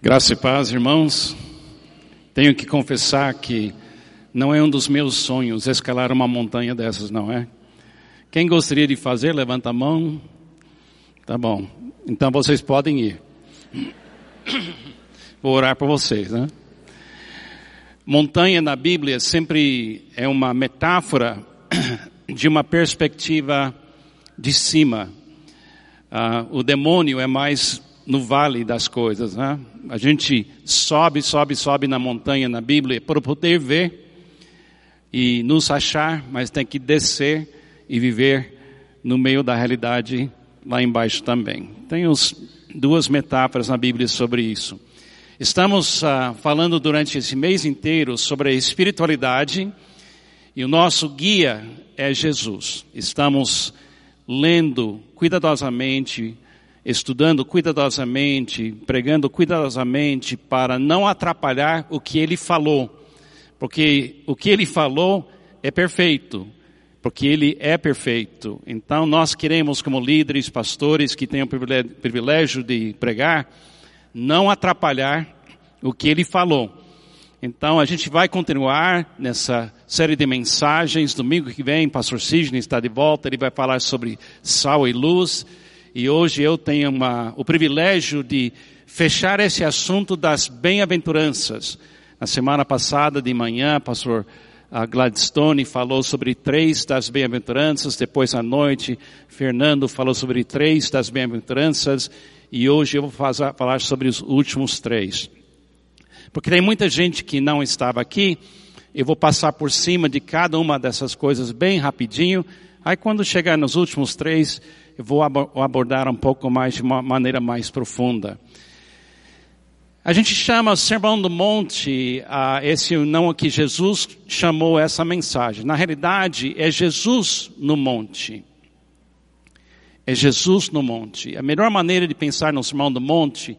Graça e paz, irmãos. Tenho que confessar que não é um dos meus sonhos escalar uma montanha dessas, não é? Quem gostaria de fazer, levanta a mão. Tá bom. Então vocês podem ir. Vou orar por vocês, né? Montanha na Bíblia sempre é uma metáfora de uma perspectiva de cima. Uh, o demônio é mais no vale das coisas, né? A gente sobe, sobe, sobe na montanha na Bíblia para poder ver e nos achar, mas tem que descer e viver no meio da realidade lá embaixo também. Tem os, duas metáforas na Bíblia sobre isso. Estamos uh, falando durante esse mês inteiro sobre a espiritualidade e o nosso guia é Jesus. Estamos lendo cuidadosamente estudando cuidadosamente, pregando cuidadosamente para não atrapalhar o que ele falou. Porque o que ele falou é perfeito, porque ele é perfeito. Então nós queremos como líderes, pastores que têm o privilégio de pregar, não atrapalhar o que ele falou. Então a gente vai continuar nessa série de mensagens. Domingo que vem, pastor Sidney está de volta, ele vai falar sobre sal e luz. E hoje eu tenho uma, o privilégio de fechar esse assunto das bem-aventuranças. Na semana passada de manhã, pastor Gladstone falou sobre três das bem-aventuranças, depois à noite, Fernando falou sobre três das bem-aventuranças, e hoje eu vou fazer, falar sobre os últimos três. Porque tem muita gente que não estava aqui, eu vou passar por cima de cada uma dessas coisas bem rapidinho, aí quando chegar nos últimos três, eu vou abordar um pouco mais de uma maneira mais profunda. A gente chama o Sermão do Monte, uh, esse não que Jesus chamou essa mensagem. Na realidade, é Jesus no monte. É Jesus no monte. A melhor maneira de pensar no Sermão do Monte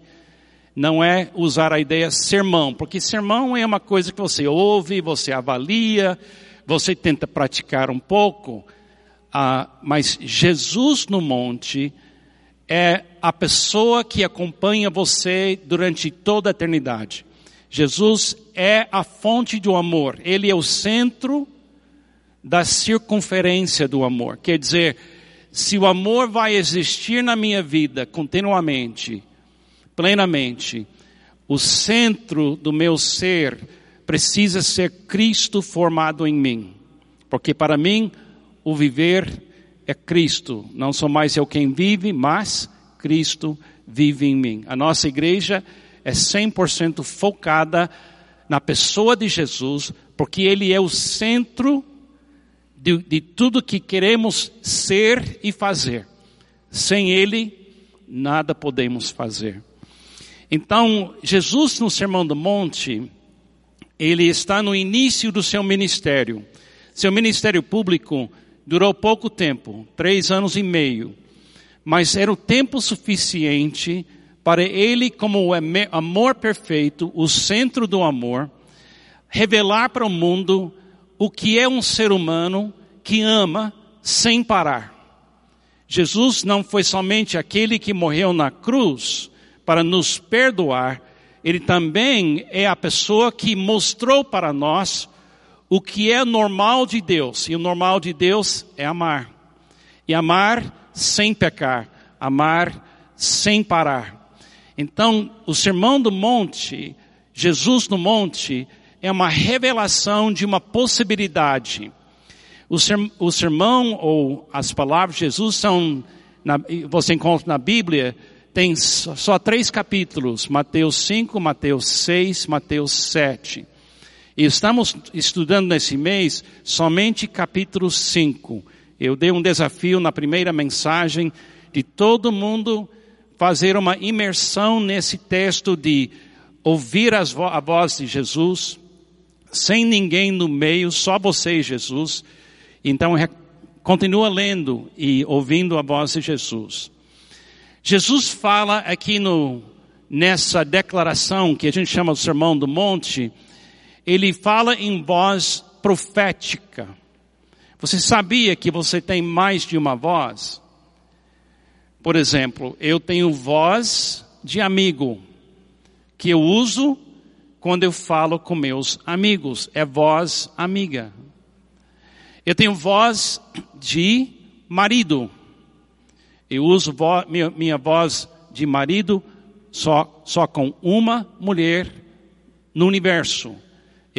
não é usar a ideia sermão, porque sermão é uma coisa que você ouve, você avalia, você tenta praticar um pouco. Ah, mas Jesus no monte é a pessoa que acompanha você durante toda a eternidade. Jesus é a fonte do amor. Ele é o centro da circunferência do amor. Quer dizer, se o amor vai existir na minha vida continuamente, plenamente, o centro do meu ser precisa ser Cristo formado em mim. Porque para mim, o viver é Cristo. Não sou mais eu quem vive, mas Cristo vive em mim. A nossa igreja é 100% focada na pessoa de Jesus, porque Ele é o centro de, de tudo que queremos ser e fazer. Sem Ele, nada podemos fazer. Então, Jesus no Sermão do Monte, ele está no início do seu ministério. Seu ministério público Durou pouco tempo, três anos e meio, mas era o tempo suficiente para ele, como o amor perfeito, o centro do amor, revelar para o mundo o que é um ser humano que ama sem parar. Jesus não foi somente aquele que morreu na cruz para nos perdoar, ele também é a pessoa que mostrou para nós o que é normal de Deus. E o normal de Deus é amar. E amar sem pecar. Amar sem parar. Então, o Sermão do Monte, Jesus no Monte, é uma revelação de uma possibilidade. O sermão ou as palavras de Jesus são, na, você encontra na Bíblia, tem só três capítulos, Mateus 5, Mateus 6, Mateus 7. E estamos estudando nesse mês somente capítulo 5. Eu dei um desafio na primeira mensagem de todo mundo fazer uma imersão nesse texto de ouvir vo a voz de Jesus, sem ninguém no meio, só você e Jesus. Então, continua lendo e ouvindo a voz de Jesus. Jesus fala aqui no, nessa declaração que a gente chama de Sermão do Monte, ele fala em voz profética. Você sabia que você tem mais de uma voz? Por exemplo, eu tenho voz de amigo. que eu uso quando eu falo com meus amigos. É voz amiga. Eu tenho voz de marido. Eu uso vo minha, minha voz de marido só, só com uma mulher no universo.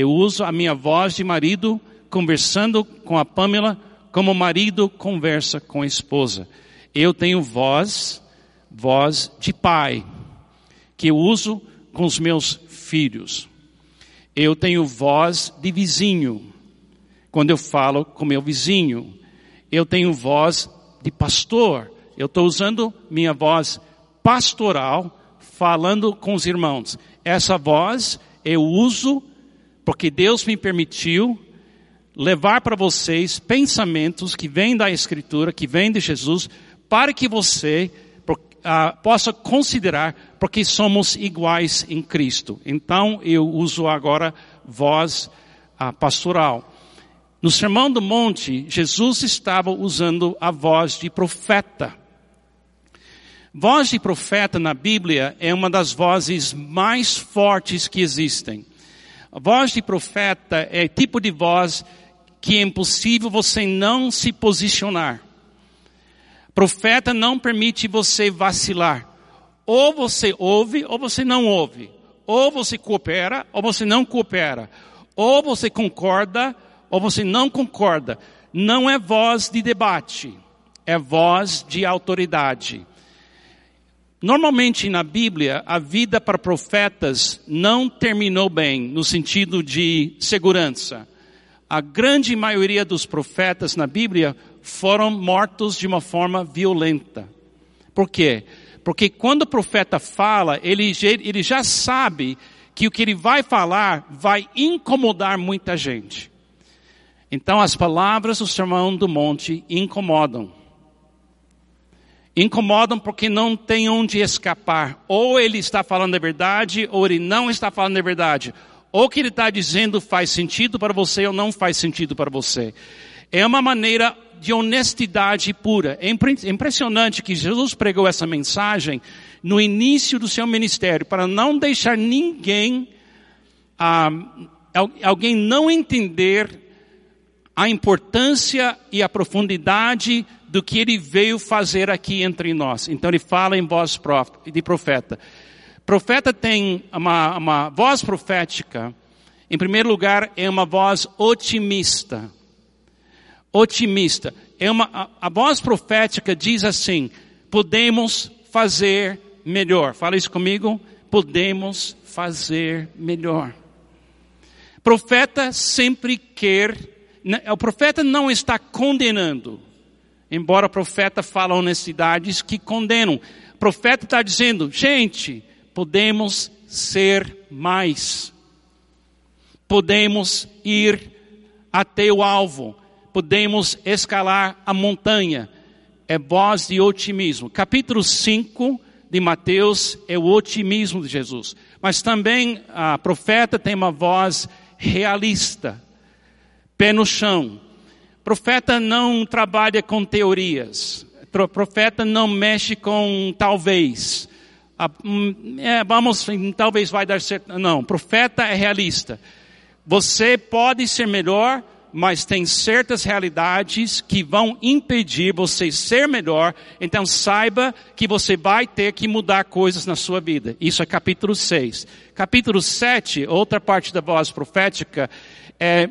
Eu uso a minha voz de marido conversando com a Pamela como o marido conversa com a esposa. Eu tenho voz, voz de pai, que eu uso com os meus filhos. Eu tenho voz de vizinho, quando eu falo com meu vizinho. Eu tenho voz de pastor. Eu estou usando minha voz pastoral, falando com os irmãos. Essa voz eu uso porque Deus me permitiu levar para vocês pensamentos que vêm da Escritura, que vêm de Jesus, para que você uh, possa considerar, porque somos iguais em Cristo. Então eu uso agora voz uh, pastoral. No Sermão do Monte, Jesus estava usando a voz de profeta. Voz de profeta na Bíblia é uma das vozes mais fortes que existem. A voz de profeta é tipo de voz que é impossível você não se posicionar. Profeta não permite você vacilar. Ou você ouve ou você não ouve. Ou você coopera ou você não coopera. Ou você concorda ou você não concorda. Não é voz de debate, é voz de autoridade. Normalmente na Bíblia, a vida para profetas não terminou bem, no sentido de segurança a grande maioria dos profetas na Bíblia foram mortos de uma forma violenta. Por quê? Porque quando o profeta fala, ele, ele já sabe que o que ele vai falar vai incomodar muita gente. Então as palavras do Sermão do Monte incomodam. Incomodam porque não tem onde escapar. Ou ele está falando a verdade, ou ele não está falando a verdade ou que ele está dizendo faz sentido para você ou não faz sentido para você. É uma maneira de honestidade pura. É impressionante que Jesus pregou essa mensagem no início do seu ministério para não deixar ninguém, ah, alguém não entender a importância e a profundidade do que ele veio fazer aqui entre nós. Então ele fala em voz de profeta. Profeta tem uma, uma voz profética. Em primeiro lugar, é uma voz otimista. Otimista. É uma, a, a voz profética diz assim: podemos fazer melhor. Fala isso comigo. Podemos fazer melhor. Profeta sempre quer, né, o profeta não está condenando, embora o profeta fala honestidades que condenam. O profeta está dizendo, gente, podemos ser mais. Podemos ir até o alvo. Podemos escalar a montanha. É voz de otimismo. Capítulo 5 de Mateus é o otimismo de Jesus. Mas também a profeta tem uma voz realista. Pé no chão. Profeta não trabalha com teorias. Profeta não mexe com talvez. Hum, é, vamos, talvez vai dar certo. Não, profeta é realista. Você pode ser melhor, mas tem certas realidades que vão impedir você ser melhor. Então saiba que você vai ter que mudar coisas na sua vida. Isso é capítulo 6. Capítulo 7, outra parte da voz profética, é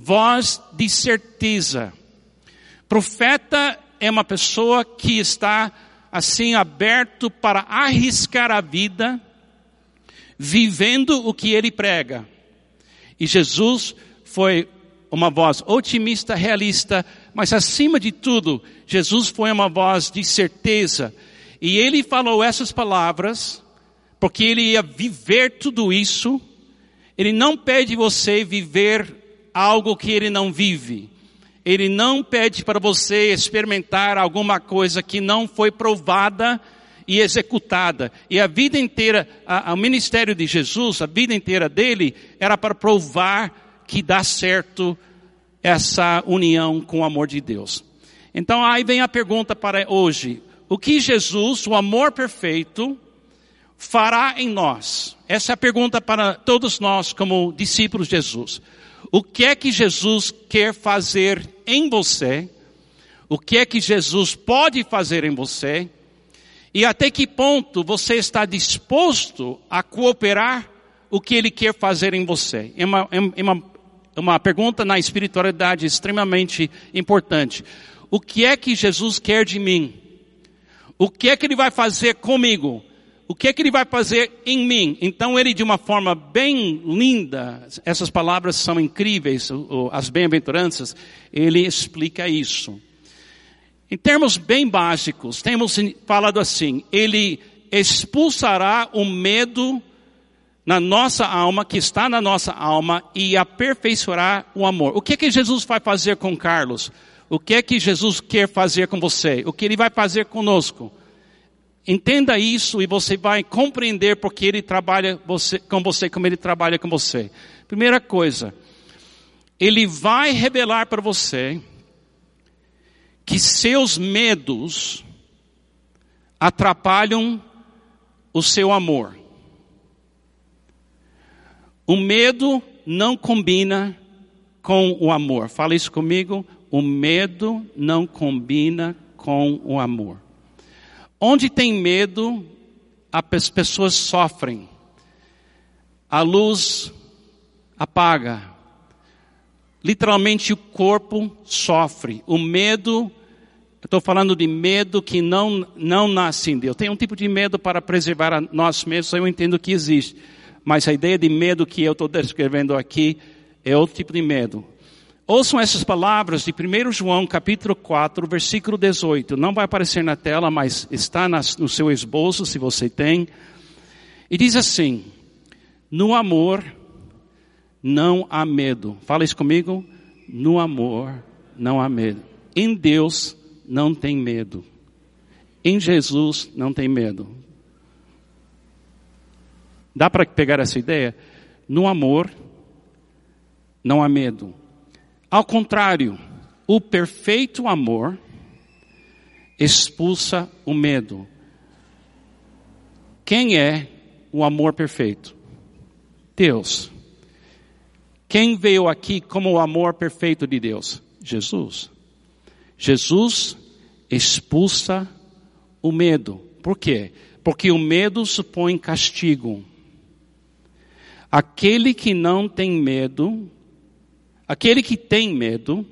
voz de certeza. Profeta é uma pessoa que está assim aberto para arriscar a vida, vivendo o que ele prega. E Jesus foi uma voz otimista, realista, mas acima de tudo, Jesus foi uma voz de certeza. E ele falou essas palavras, porque ele ia viver tudo isso. Ele não pede você viver algo que ele não vive. Ele não pede para você experimentar alguma coisa que não foi provada e executada. E a vida inteira, o ministério de Jesus, a vida inteira dele, era para provar que dá certo essa união com o amor de Deus. Então aí vem a pergunta para hoje. O que Jesus, o amor perfeito, fará em nós? Essa é a pergunta para todos nós como discípulos de Jesus. O que é que Jesus quer fazer em você? O que é que Jesus pode fazer em você? E até que ponto você está disposto a cooperar o que Ele quer fazer em você? É uma, é uma, uma pergunta na espiritualidade extremamente importante. O que é que Jesus quer de mim? O que é que Ele vai fazer comigo? O que é que Ele vai fazer em mim? Então Ele de uma forma bem linda, essas palavras são incríveis, as bem-aventuranças, Ele explica isso. Em termos bem básicos, temos falado assim, ele expulsará o medo na nossa alma, que está na nossa alma, e aperfeiçoará o amor. O que é que Jesus vai fazer com Carlos? O que é que Jesus quer fazer com você? O que ele vai fazer conosco? Entenda isso e você vai compreender porque ele trabalha você, com você, como ele trabalha com você. Primeira coisa, ele vai revelar para você que seus medos atrapalham o seu amor. O medo não combina com o amor. Fala isso comigo. O medo não combina com o amor. Onde tem medo, as pessoas sofrem. A luz apaga. Literalmente o corpo sofre. O medo Estou falando de medo que não, não nasce em Deus. Tem um tipo de medo para preservar a nós mesmos, eu entendo que existe. Mas a ideia de medo que eu estou descrevendo aqui é outro tipo de medo. Ouçam essas palavras de 1 João capítulo 4, versículo 18. Não vai aparecer na tela, mas está no seu esboço, se você tem. E diz assim, no amor não há medo. Fala isso comigo. No amor não há medo. Em Deus não tem medo. Em Jesus não tem medo. Dá para pegar essa ideia? No amor não há medo. Ao contrário, o perfeito amor expulsa o medo. Quem é o amor perfeito? Deus. Quem veio aqui como o amor perfeito de Deus? Jesus. Jesus expulsa o medo. Por quê? Porque o medo supõe castigo. Aquele que não tem medo, aquele que tem medo,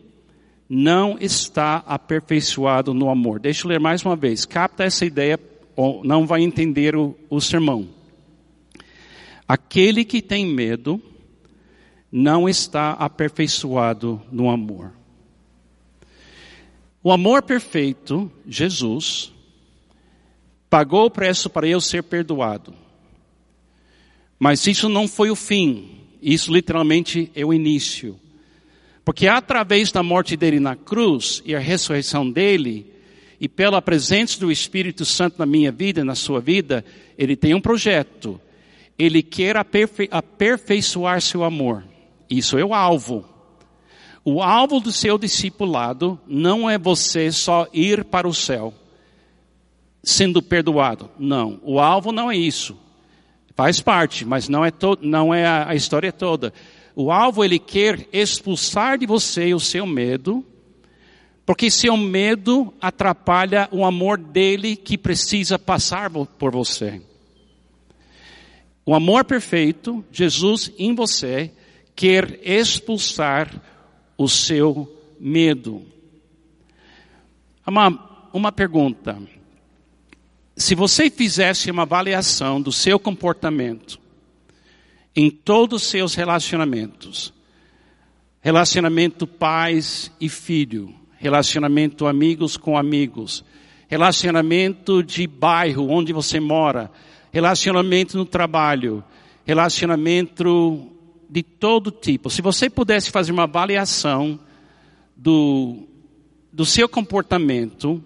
não está aperfeiçoado no amor. Deixa eu ler mais uma vez. Capta essa ideia, ou não vai entender o, o sermão. Aquele que tem medo, não está aperfeiçoado no amor. O amor perfeito, Jesus, pagou o preço para eu ser perdoado. Mas isso não foi o fim. Isso literalmente é o início. Porque através da morte dele na cruz e a ressurreição dele, e pela presença do Espírito Santo na minha vida, na sua vida, ele tem um projeto. Ele quer aperfei aperfeiçoar seu amor. Isso é o alvo. O alvo do seu discipulado não é você só ir para o céu, sendo perdoado. Não, o alvo não é isso. Faz parte, mas não é, to, não é a, a história toda. O alvo ele quer expulsar de você o seu medo, porque seu medo atrapalha o amor dele que precisa passar por você. O amor perfeito, Jesus em você, quer expulsar o seu medo. Uma, uma pergunta. Se você fizesse uma avaliação do seu comportamento em todos os seus relacionamentos, relacionamento pais e filho, relacionamento amigos com amigos, relacionamento de bairro onde você mora, relacionamento no trabalho, relacionamento de todo tipo. Se você pudesse fazer uma avaliação do, do seu comportamento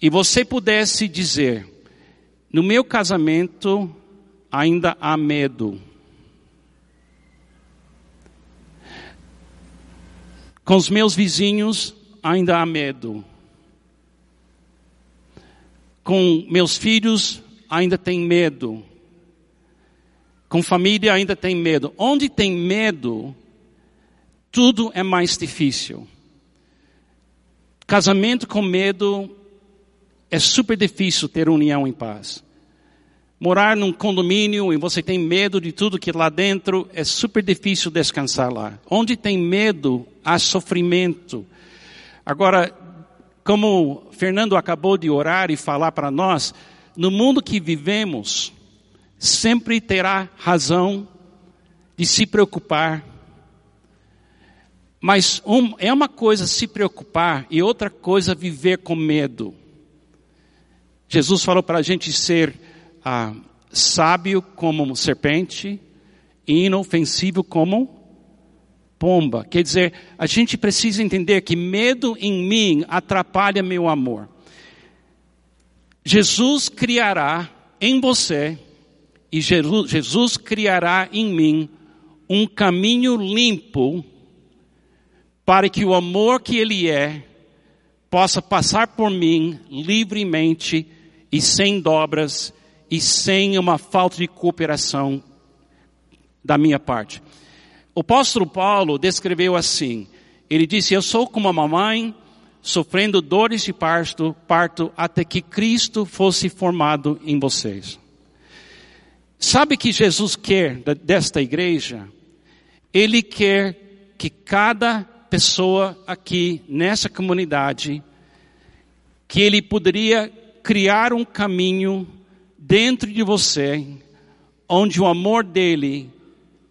e você pudesse dizer, no meu casamento ainda há medo. Com os meus vizinhos ainda há medo. Com meus filhos ainda tem medo. Com família ainda tem medo. Onde tem medo, tudo é mais difícil. Casamento com medo é super difícil ter união em paz. Morar num condomínio e você tem medo de tudo que lá dentro, é super difícil descansar lá. Onde tem medo, há sofrimento. Agora, como Fernando acabou de orar e falar para nós, no mundo que vivemos, sempre terá razão de se preocupar. Mas um, é uma coisa se preocupar e outra coisa viver com medo. Jesus falou para a gente ser ah, sábio como serpente e inofensivo como pomba. Quer dizer, a gente precisa entender que medo em mim atrapalha meu amor. Jesus criará em você e Jesus criará em mim um caminho limpo para que o amor que Ele é possa passar por mim livremente e sem dobras e sem uma falta de cooperação da minha parte. O apóstolo Paulo descreveu assim, ele disse, eu sou como uma mãe sofrendo dores de parto, parto até que Cristo fosse formado em vocês. Sabe que Jesus quer desta igreja? Ele quer que cada pessoa aqui nessa comunidade, que ele poderia criar um caminho dentro de você, onde o amor dele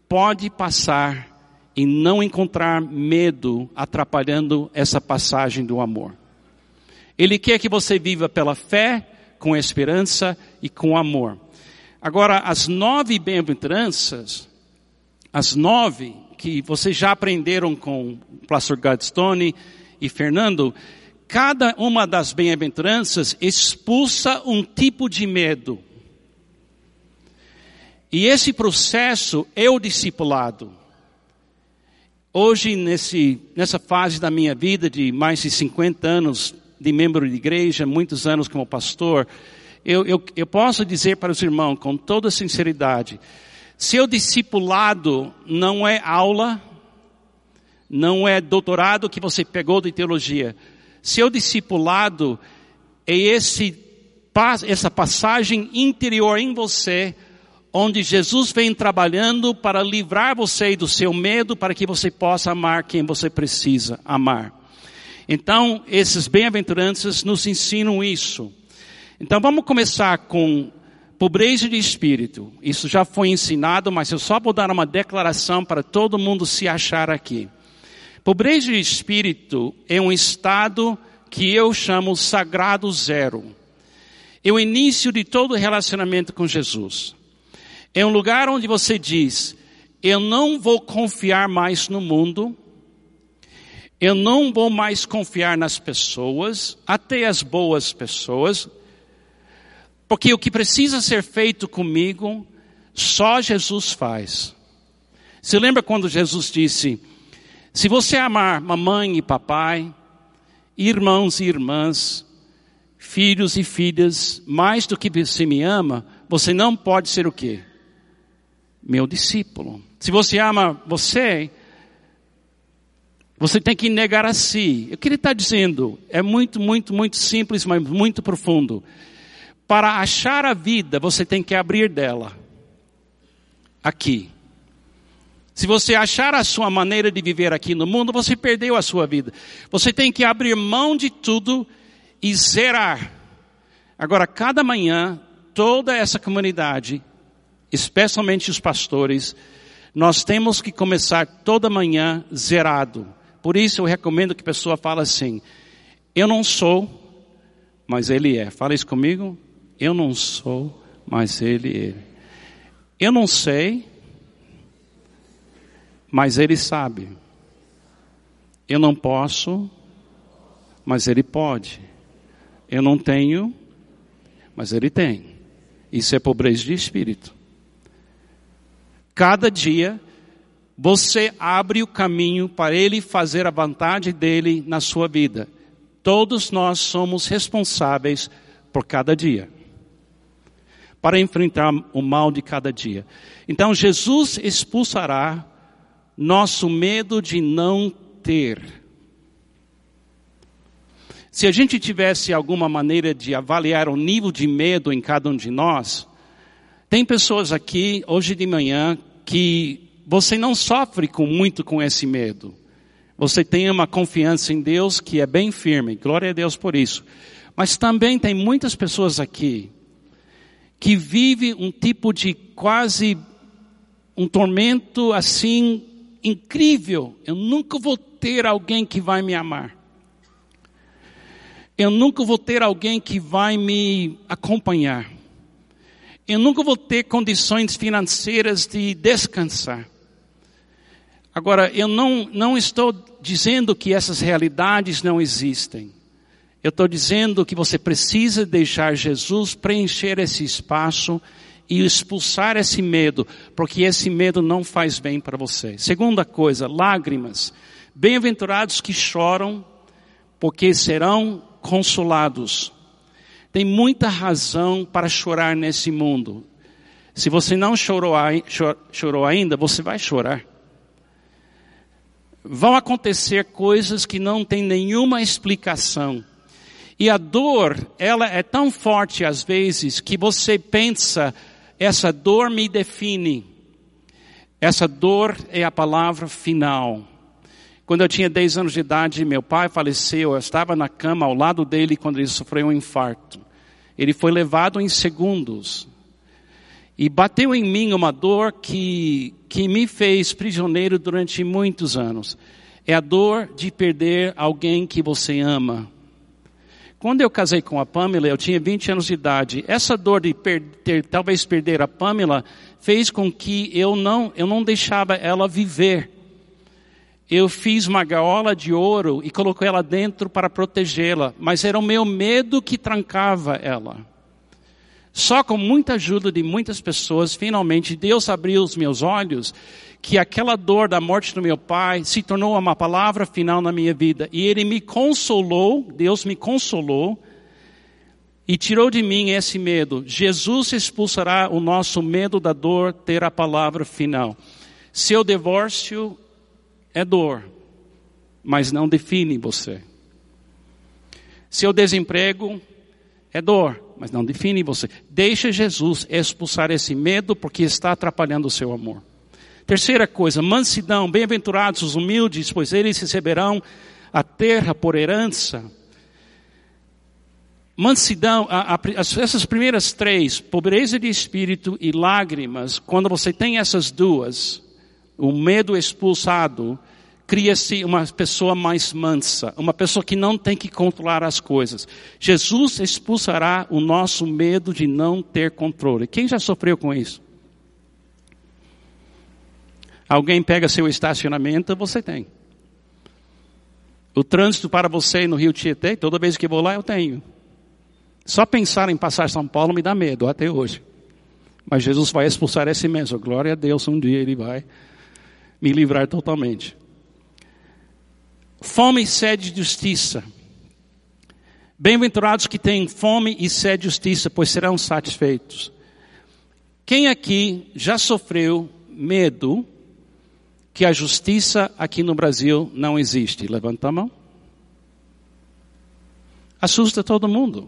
pode passar e não encontrar medo atrapalhando essa passagem do amor. Ele quer que você viva pela fé, com esperança e com amor. Agora, as nove bem-aventuranças, as nove que vocês já aprenderam com o pastor Gladstone e Fernando, cada uma das bem-aventuranças expulsa um tipo de medo. E esse processo é o discipulado. Hoje, nesse, nessa fase da minha vida de mais de 50 anos de membro de igreja, muitos anos como pastor, eu, eu, eu posso dizer para os irmãos com toda sinceridade, seu discipulado não é aula, não é doutorado que você pegou de teologia. Seu discipulado é esse, essa passagem interior em você onde Jesus vem trabalhando para livrar você do seu medo, para que você possa amar quem você precisa amar. Então, esses bem-aventuranças nos ensinam isso. Então, vamos começar com pobreza de espírito. Isso já foi ensinado, mas eu só vou dar uma declaração para todo mundo se achar aqui. Pobreza de espírito é um estado que eu chamo sagrado zero. É o início de todo relacionamento com Jesus. É um lugar onde você diz: eu não vou confiar mais no mundo, eu não vou mais confiar nas pessoas, até as boas pessoas, porque o que precisa ser feito comigo, só Jesus faz. Se lembra quando Jesus disse: se você amar mamãe e papai, irmãos e irmãs, filhos e filhas, mais do que você me ama, você não pode ser o quê? meu discípulo. Se você ama você, você tem que negar a si. O que ele está dizendo é muito, muito, muito simples, mas muito profundo. Para achar a vida, você tem que abrir dela. Aqui. Se você achar a sua maneira de viver aqui no mundo, você perdeu a sua vida. Você tem que abrir mão de tudo e zerar. Agora, cada manhã, toda essa comunidade especialmente os pastores, nós temos que começar toda manhã zerado. Por isso eu recomendo que a pessoa fale assim: Eu não sou, mas Ele é. Fala isso comigo. Eu não sou, mas Ele é. Eu não sei, mas Ele sabe. Eu não posso, mas Ele pode. Eu não tenho, mas Ele tem. Isso é pobreza de espírito. Cada dia você abre o caminho para Ele fazer a vontade dele na sua vida. Todos nós somos responsáveis por cada dia. para enfrentar o mal de cada dia. Então Jesus expulsará nosso medo de não ter. Se a gente tivesse alguma maneira de avaliar o nível de medo em cada um de nós, tem pessoas aqui hoje de manhã que você não sofre com muito com esse medo. Você tem uma confiança em Deus que é bem firme. Glória a Deus por isso. Mas também tem muitas pessoas aqui que vivem um tipo de quase um tormento assim incrível. Eu nunca vou ter alguém que vai me amar. Eu nunca vou ter alguém que vai me acompanhar. Eu nunca vou ter condições financeiras de descansar. Agora, eu não, não estou dizendo que essas realidades não existem. Eu estou dizendo que você precisa deixar Jesus preencher esse espaço e expulsar esse medo, porque esse medo não faz bem para você. Segunda coisa, lágrimas. Bem-aventurados que choram, porque serão consolados. Tem muita razão para chorar nesse mundo. Se você não chorou, chorou ainda, você vai chorar. Vão acontecer coisas que não têm nenhuma explicação. E a dor, ela é tão forte às vezes que você pensa, essa dor me define. Essa dor é a palavra final. Quando eu tinha 10 anos de idade, meu pai faleceu, eu estava na cama ao lado dele quando ele sofreu um infarto. Ele foi levado em segundos. E bateu em mim uma dor que, que me fez prisioneiro durante muitos anos. É a dor de perder alguém que você ama. Quando eu casei com a Pamela, eu tinha 20 anos de idade. Essa dor de perder, talvez perder a Pamela fez com que eu não, eu não deixava ela viver eu fiz uma gaiola de ouro e coloquei ela dentro para protegê-la, mas era o meu medo que trancava ela. Só com muita ajuda de muitas pessoas, finalmente Deus abriu os meus olhos que aquela dor da morte do meu pai se tornou uma palavra final na minha vida. E ele me consolou, Deus me consolou e tirou de mim esse medo. Jesus expulsará o nosso medo da dor ter a palavra final. Seu divórcio é dor, mas não define você. Seu desemprego é dor, mas não define você. Deixa Jesus expulsar esse medo porque está atrapalhando o seu amor. Terceira coisa, mansidão, bem-aventurados os humildes, pois eles receberão a terra por herança. Mansidão, a, a, essas primeiras três, pobreza de espírito e lágrimas, quando você tem essas duas, o medo expulsado, cria-se uma pessoa mais mansa, uma pessoa que não tem que controlar as coisas. Jesus expulsará o nosso medo de não ter controle. Quem já sofreu com isso? Alguém pega seu estacionamento, você tem. O trânsito para você no Rio Tietê, toda vez que vou lá eu tenho. Só pensar em passar São Paulo me dá medo até hoje. Mas Jesus vai expulsar esse mesmo. Glória a Deus, um dia Ele vai me livrar totalmente. Fome e sede de justiça. Bem-aventurados que têm fome e sede de justiça, pois serão satisfeitos. Quem aqui já sofreu medo que a justiça aqui no Brasil não existe? Levanta a mão. Assusta todo mundo.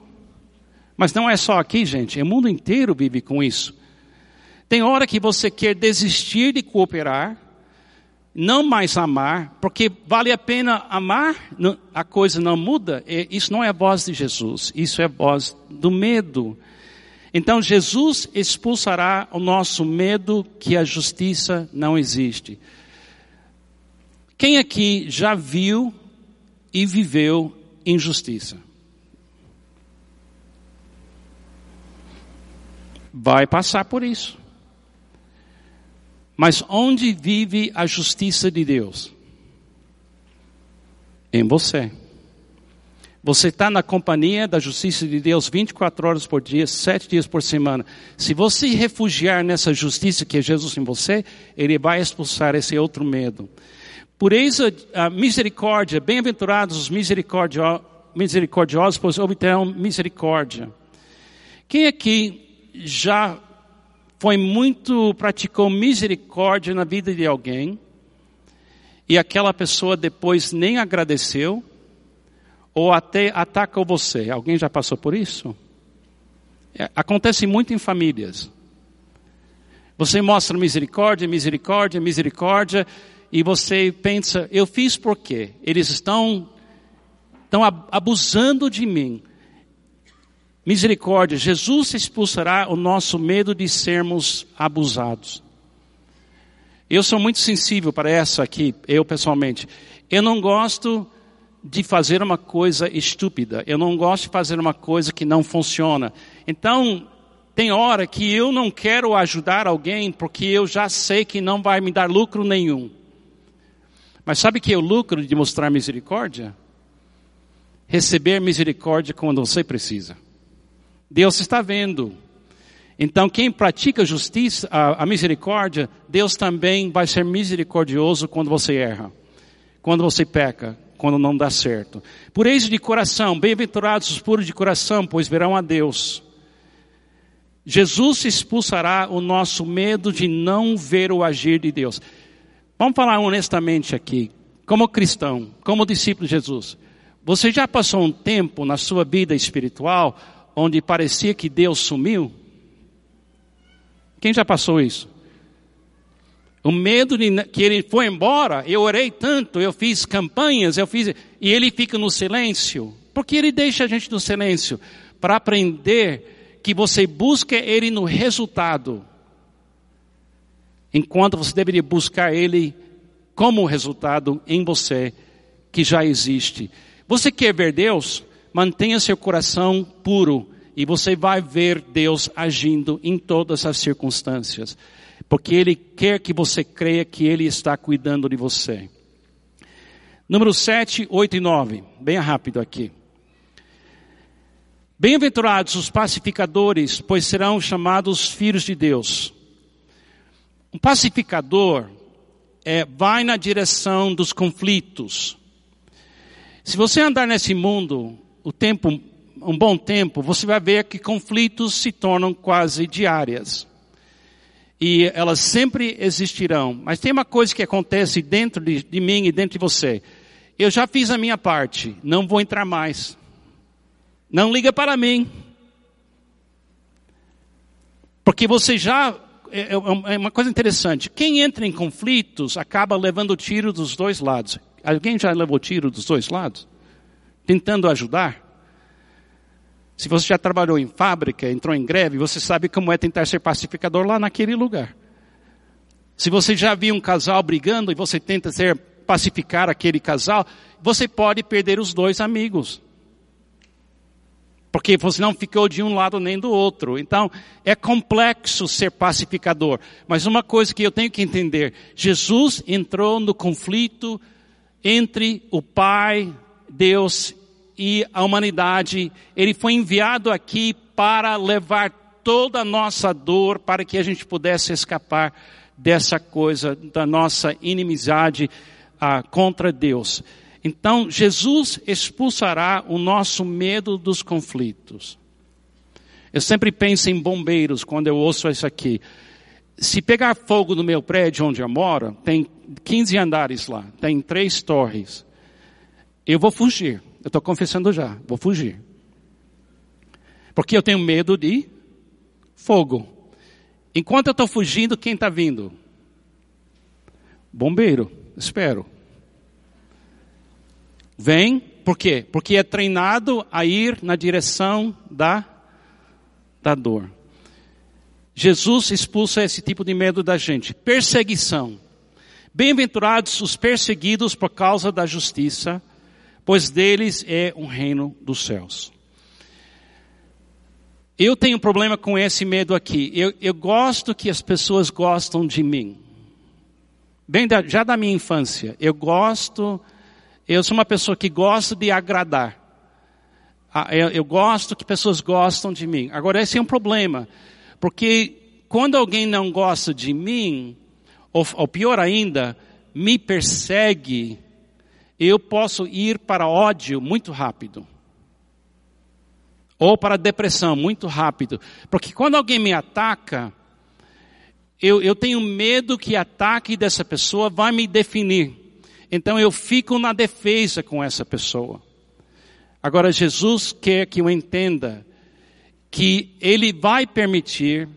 Mas não é só aqui, gente, o mundo inteiro vive com isso. Tem hora que você quer desistir de cooperar, não mais amar, porque vale a pena amar, a coisa não muda, isso não é a voz de Jesus, isso é a voz do medo. Então Jesus expulsará o nosso medo que a justiça não existe. Quem aqui já viu e viveu injustiça? Vai passar por isso. Mas onde vive a justiça de Deus? Em você. Você está na companhia da justiça de Deus 24 horas por dia, 7 dias por semana. Se você refugiar nessa justiça que é Jesus em você, Ele vai expulsar esse outro medo. Por isso, a misericórdia, bem-aventurados os misericordiosos, pois obterão misericórdia. Quem aqui já foi muito, praticou misericórdia na vida de alguém, e aquela pessoa depois nem agradeceu, ou até ataca você. Alguém já passou por isso? É, acontece muito em famílias. Você mostra misericórdia, misericórdia, misericórdia, e você pensa, eu fiz por quê? Eles estão, estão abusando de mim. Misericórdia, Jesus expulsará o nosso medo de sermos abusados. Eu sou muito sensível para essa aqui, eu pessoalmente. Eu não gosto de fazer uma coisa estúpida. Eu não gosto de fazer uma coisa que não funciona. Então, tem hora que eu não quero ajudar alguém porque eu já sei que não vai me dar lucro nenhum. Mas sabe que é o lucro de mostrar misericórdia? Receber misericórdia quando você precisa. Deus está vendo. Então, quem pratica a justiça, a, a misericórdia, Deus também vai ser misericordioso quando você erra, quando você peca, quando não dá certo. Pureis de coração, bem-aventurados os puros de coração, pois verão a Deus. Jesus expulsará o nosso medo de não ver o agir de Deus. Vamos falar honestamente aqui, como cristão, como discípulo de Jesus. Você já passou um tempo na sua vida espiritual onde parecia que Deus sumiu? Quem já passou isso? O medo de que ele foi embora, eu orei tanto, eu fiz campanhas, eu fiz, e ele fica no silêncio. Porque ele deixa a gente no silêncio? Para aprender que você busca ele no resultado. Enquanto você deveria buscar ele como resultado em você, que já existe. Você quer ver Deus? Mantenha seu coração puro e você vai ver Deus agindo em todas as circunstâncias. Porque Ele quer que você creia que Ele está cuidando de você. Número 7, 8 e 9. Bem rápido aqui. Bem-aventurados os pacificadores, pois serão chamados filhos de Deus. Um pacificador é, vai na direção dos conflitos. Se você andar nesse mundo o tempo um bom tempo, você vai ver que conflitos se tornam quase diárias. E elas sempre existirão. Mas tem uma coisa que acontece dentro de, de mim e dentro de você. Eu já fiz a minha parte, não vou entrar mais. Não liga para mim. Porque você já é, é, é uma coisa interessante. Quem entra em conflitos acaba levando tiro dos dois lados. Alguém já levou tiro dos dois lados? Tentando ajudar? Se você já trabalhou em fábrica, entrou em greve, você sabe como é tentar ser pacificador lá naquele lugar. Se você já viu um casal brigando e você tenta ser pacificar aquele casal, você pode perder os dois amigos. Porque você não ficou de um lado nem do outro. Então, é complexo ser pacificador. Mas uma coisa que eu tenho que entender: Jesus entrou no conflito entre o Pai, Deus e a humanidade, ele foi enviado aqui para levar toda a nossa dor, para que a gente pudesse escapar dessa coisa, da nossa inimizade ah, contra Deus. Então, Jesus expulsará o nosso medo dos conflitos. Eu sempre penso em bombeiros quando eu ouço isso aqui. Se pegar fogo no meu prédio onde eu moro, tem 15 andares lá, tem três torres. Eu vou fugir. Eu estou confessando já, vou fugir. Porque eu tenho medo de fogo. Enquanto eu estou fugindo, quem está vindo? Bombeiro, espero. Vem, por quê? Porque é treinado a ir na direção da, da dor. Jesus expulsa esse tipo de medo da gente. Perseguição. Bem-aventurados os perseguidos por causa da justiça, pois deles é o reino dos céus. Eu tenho um problema com esse medo aqui. Eu, eu gosto que as pessoas gostam de mim. Bem, da, já da minha infância, eu gosto, eu sou uma pessoa que gosta de agradar. Ah, eu, gosto que pessoas gostam de mim. Agora, esse é um problema, porque quando alguém não gosta de mim, ou, ou pior ainda, me persegue, eu posso ir para ódio muito rápido. Ou para depressão, muito rápido. Porque quando alguém me ataca, eu, eu tenho medo que ataque dessa pessoa vai me definir. Então eu fico na defesa com essa pessoa. Agora Jesus quer que eu entenda que Ele vai permitir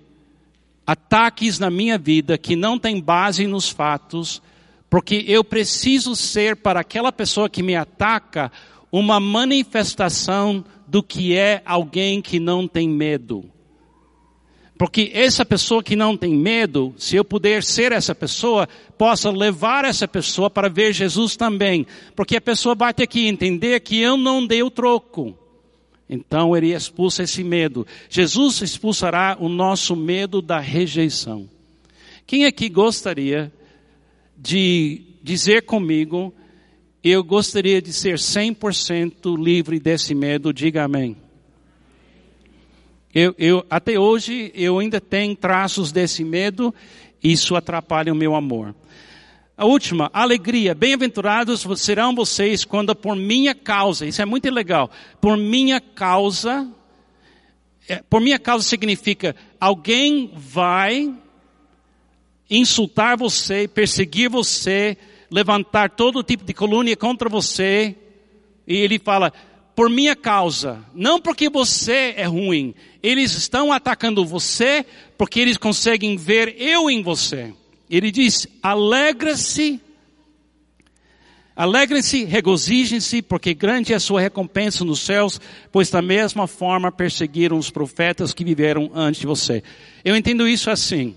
ataques na minha vida que não têm base nos fatos, porque eu preciso ser para aquela pessoa que me ataca uma manifestação do que é alguém que não tem medo. Porque essa pessoa que não tem medo, se eu puder ser essa pessoa, possa levar essa pessoa para ver Jesus também. Porque a pessoa vai ter que entender que eu não dei o troco. Então ele expulsa esse medo. Jesus expulsará o nosso medo da rejeição. Quem aqui gostaria de dizer comigo eu gostaria de ser 100% livre desse medo, diga amém. Eu, eu, até hoje eu ainda tenho traços desse medo, isso atrapalha o meu amor. A última, alegria. Bem-aventurados serão vocês quando por minha causa, isso é muito legal, por minha causa, é, por minha causa significa alguém vai insultar você, perseguir você, levantar todo tipo de colônia contra você. E ele fala, por minha causa, não porque você é ruim. Eles estão atacando você porque eles conseguem ver eu em você. Ele diz, alegra-se, alegrem-se, regozijem-se, porque grande é a sua recompensa nos céus, pois da mesma forma perseguiram os profetas que viveram antes de você. Eu entendo isso assim.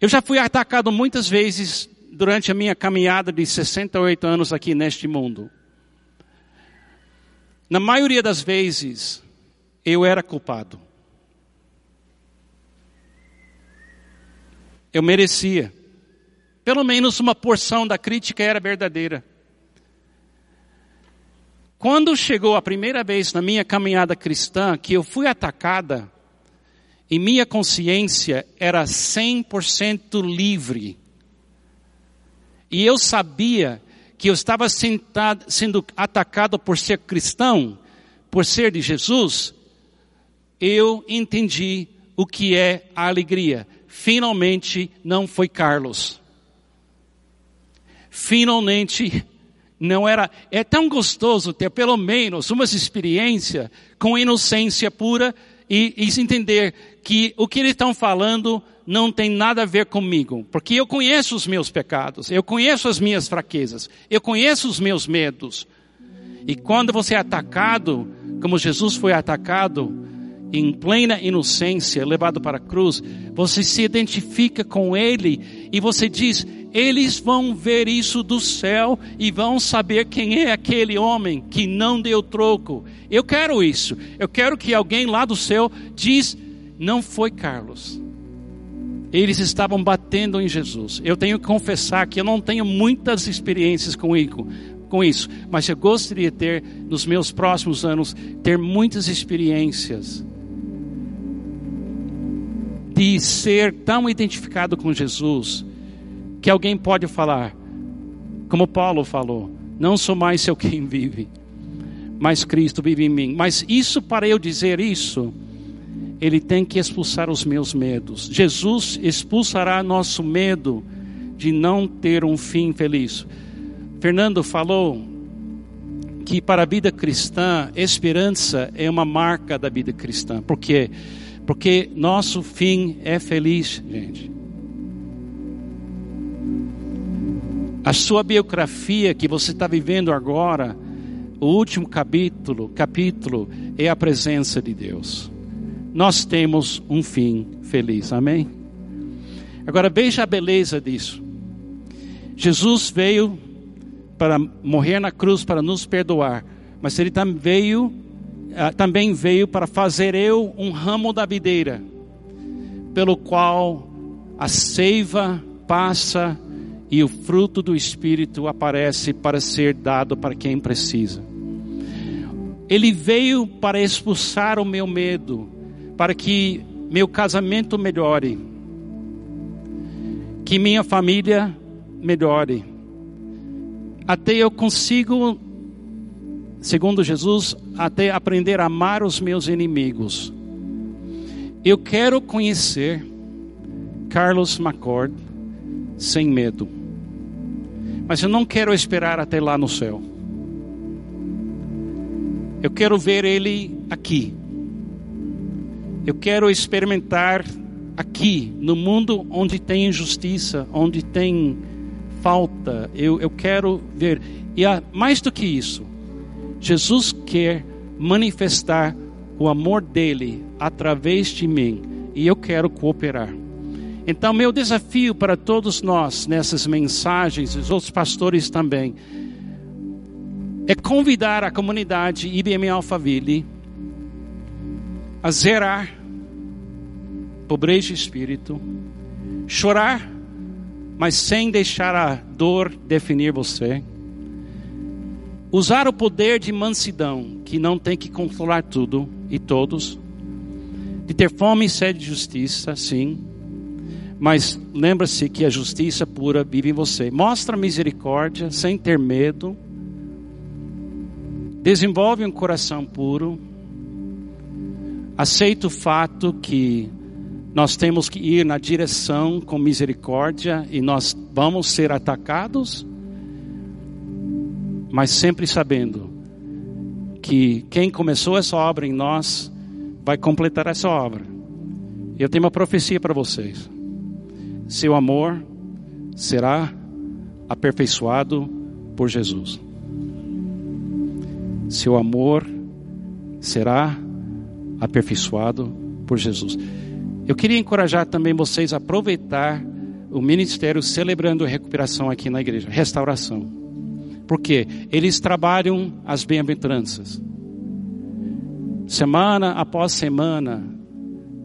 Eu já fui atacado muitas vezes durante a minha caminhada de 68 anos aqui neste mundo. Na maioria das vezes, eu era culpado. Eu merecia. Pelo menos uma porção da crítica era verdadeira. Quando chegou a primeira vez na minha caminhada cristã que eu fui atacada, e minha consciência era 100% livre e eu sabia que eu estava sentado, sendo atacado por ser cristão, por ser de Jesus, eu entendi o que é a alegria. Finalmente não foi Carlos. Finalmente não era. É tão gostoso ter pelo menos uma experiência com inocência pura e, e entender que o que eles estão falando não tem nada a ver comigo, porque eu conheço os meus pecados, eu conheço as minhas fraquezas, eu conheço os meus medos. E quando você é atacado, como Jesus foi atacado, em plena inocência, levado para a cruz, você se identifica com ele e você diz: eles vão ver isso do céu e vão saber quem é aquele homem que não deu troco. Eu quero isso. Eu quero que alguém lá do céu diz: não foi Carlos eles estavam batendo em Jesus. Eu tenho que confessar que eu não tenho muitas experiências com isso, mas eu gostaria de ter, nos meus próximos anos, ter muitas experiências de ser tão identificado com Jesus que alguém pode falar, como Paulo falou: não sou mais eu quem vive, mas Cristo vive em mim. Mas isso, para eu dizer isso, ele tem que expulsar os meus medos. Jesus expulsará nosso medo de não ter um fim feliz. Fernando falou que para a vida cristã, esperança é uma marca da vida cristã. Por quê? Porque nosso fim é feliz, gente. A sua biografia que você está vivendo agora, o último capítulo, capítulo é a presença de Deus nós temos um fim feliz. Amém? Agora veja a beleza disso. Jesus veio para morrer na cruz para nos perdoar, mas ele também veio, ah, também veio para fazer eu um ramo da videira, pelo qual a seiva passa e o fruto do Espírito aparece para ser dado para quem precisa. Ele veio para expulsar o meu medo, para que meu casamento melhore, que minha família melhore, até eu consigo segundo Jesus, até aprender a amar os meus inimigos. Eu quero conhecer Carlos McCord sem medo. Mas eu não quero esperar até lá no céu. Eu quero ver ele aqui. Eu quero experimentar aqui, no mundo onde tem injustiça, onde tem falta. Eu, eu quero ver. E mais do que isso, Jesus quer manifestar o amor dele através de mim. E eu quero cooperar. Então, meu desafio para todos nós nessas mensagens, os outros pastores também, é convidar a comunidade IBM Alphaville a zerar pobreza de espírito, chorar, mas sem deixar a dor definir você. Usar o poder de mansidão, que não tem que controlar tudo e todos. De ter fome e sede de justiça, sim mas lembra-se que a justiça pura vive em você. Mostra misericórdia sem ter medo. Desenvolve um coração puro. Aceita o fato que nós temos que ir na direção com misericórdia e nós vamos ser atacados, mas sempre sabendo que quem começou essa obra em nós vai completar essa obra. Eu tenho uma profecia para vocês seu amor será aperfeiçoado por Jesus. Seu amor será aperfeiçoado por Jesus. Eu queria encorajar também vocês a aproveitar o ministério celebrando recuperação aqui na igreja, restauração. Porque eles trabalham as bem-aventuranças. Semana após semana,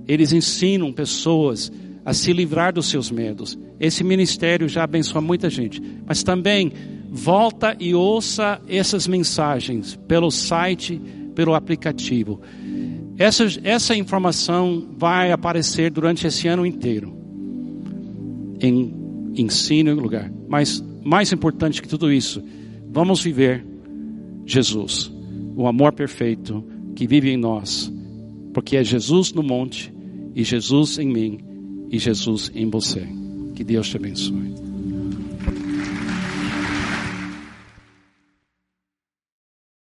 eles ensinam pessoas a se livrar dos seus medos. Esse ministério já abençoa muita gente. Mas também volta e ouça essas mensagens pelo site, pelo aplicativo. Essa, essa informação vai aparecer durante esse ano inteiro. Em ensino em lugar. Mas mais importante que tudo isso, vamos viver Jesus, o amor perfeito que vive em nós. Porque é Jesus no monte e Jesus em mim e Jesus em você. Que Deus te abençoe.